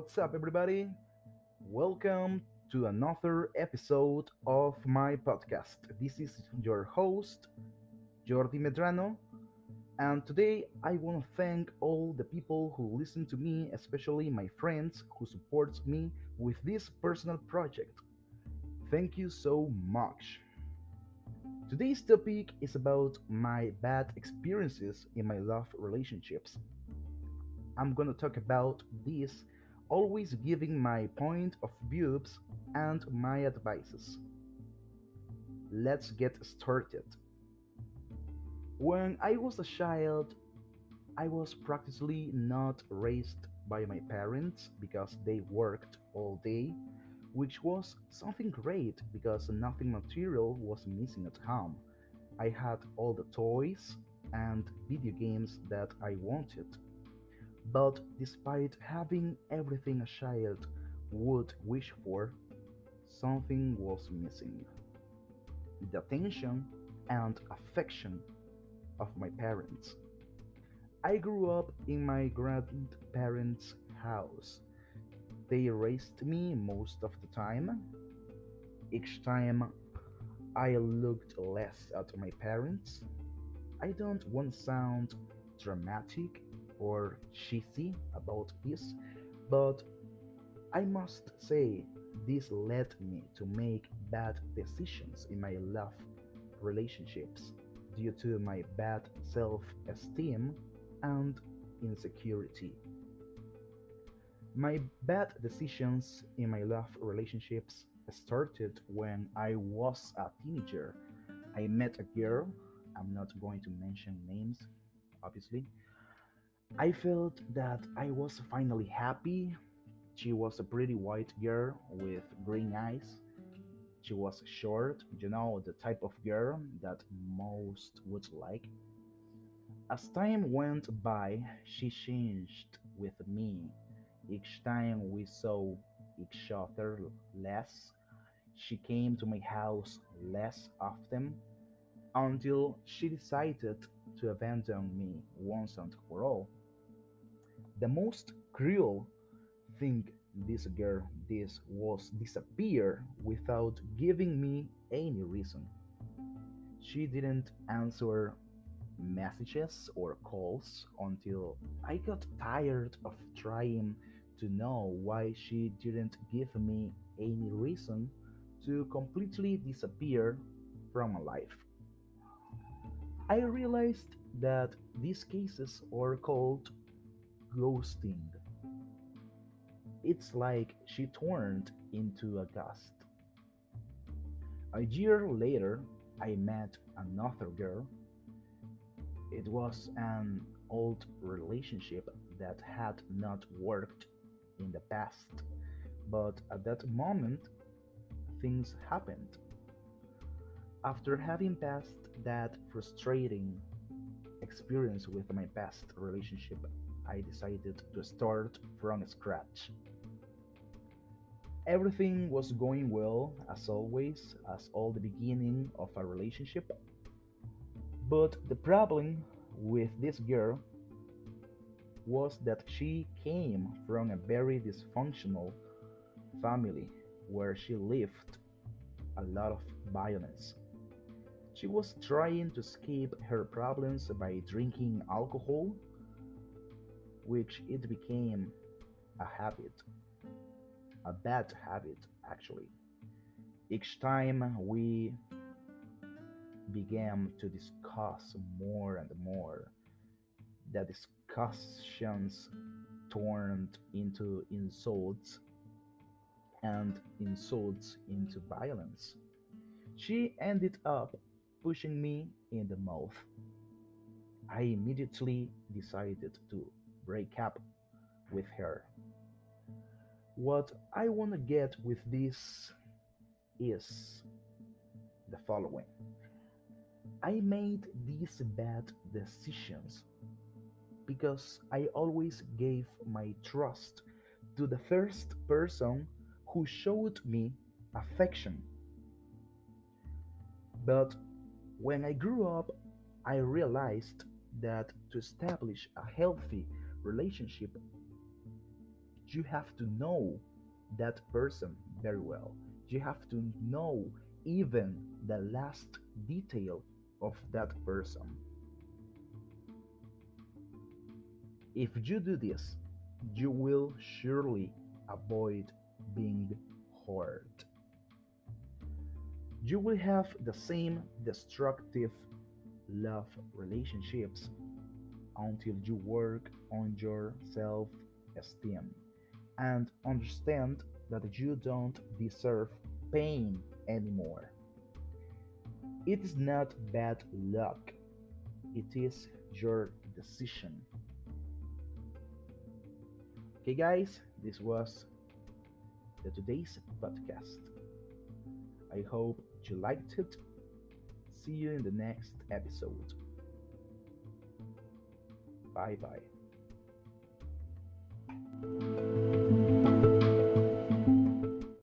What's up, everybody? Welcome to another episode of my podcast. This is your host, Jordi Medrano, and today I want to thank all the people who listen to me, especially my friends who supports me with this personal project. Thank you so much. Today's topic is about my bad experiences in my love relationships. I'm gonna talk about this, always giving my point of views and my advices. Let's get started. When I was a child, I was practically not raised by my parents because they worked all day, which was something great because nothing material was missing at home. I had all the toys and video games that I wanted. But despite having everything a child would wish for, something was missing the attention and affection of my parents. I grew up in my grandparents' house. They raised me most of the time. Each time I looked less at my parents, I don't want to sound dramatic or cheesy about this, but I must say this led me to make bad decisions in my love relationships due to my bad self esteem and insecurity. My bad decisions in my love relationships started when I was a teenager. I met a girl, I'm not going to mention names, obviously. I felt that I was finally happy. She was a pretty white girl with green eyes. She was short, you know, the type of girl that most would like. As time went by, she changed with me. Each time we saw each other less, she came to my house less often until she decided to abandon me once and for all. The most cruel thing this girl did was disappear without giving me any reason. She didn't answer messages or calls until I got tired of trying to know why she didn't give me any reason to completely disappear from my life. I realized that these cases are called ghosting. It's like she turned into a ghost. A year later, I met another girl. It was an old relationship that had not worked in the past, but at that moment, things happened. After having passed that frustrating experience with my past relationship, I decided to start from scratch. Everything was going well, as always, as all the beginning of a relationship. But the problem with this girl was that she came from a very dysfunctional family where she lived a lot of violence. She was trying to escape her problems by drinking alcohol, which it became a habit, a bad habit actually. Each time we began to discuss more and more, the discussions turned into insults and insults into violence. She ended up pushing me in the mouth. I immediately decided to break up with her. What I want to get with this is the following I made these bad decisions because I always gave my trust to the first person who showed me affection. But when I grew up, I realized that to establish a healthy relationship, you have to know that person very well. You have to know even the last detail of that person. If you do this, you will surely avoid being hurt. You will have the same destructive love relationships until you work on your self esteem and understand that you don't deserve pain anymore. It is not bad luck, it is your decision. Okay, guys, this was the today's podcast. I hope you liked it. See you in the next episode. Bye bye. Bye.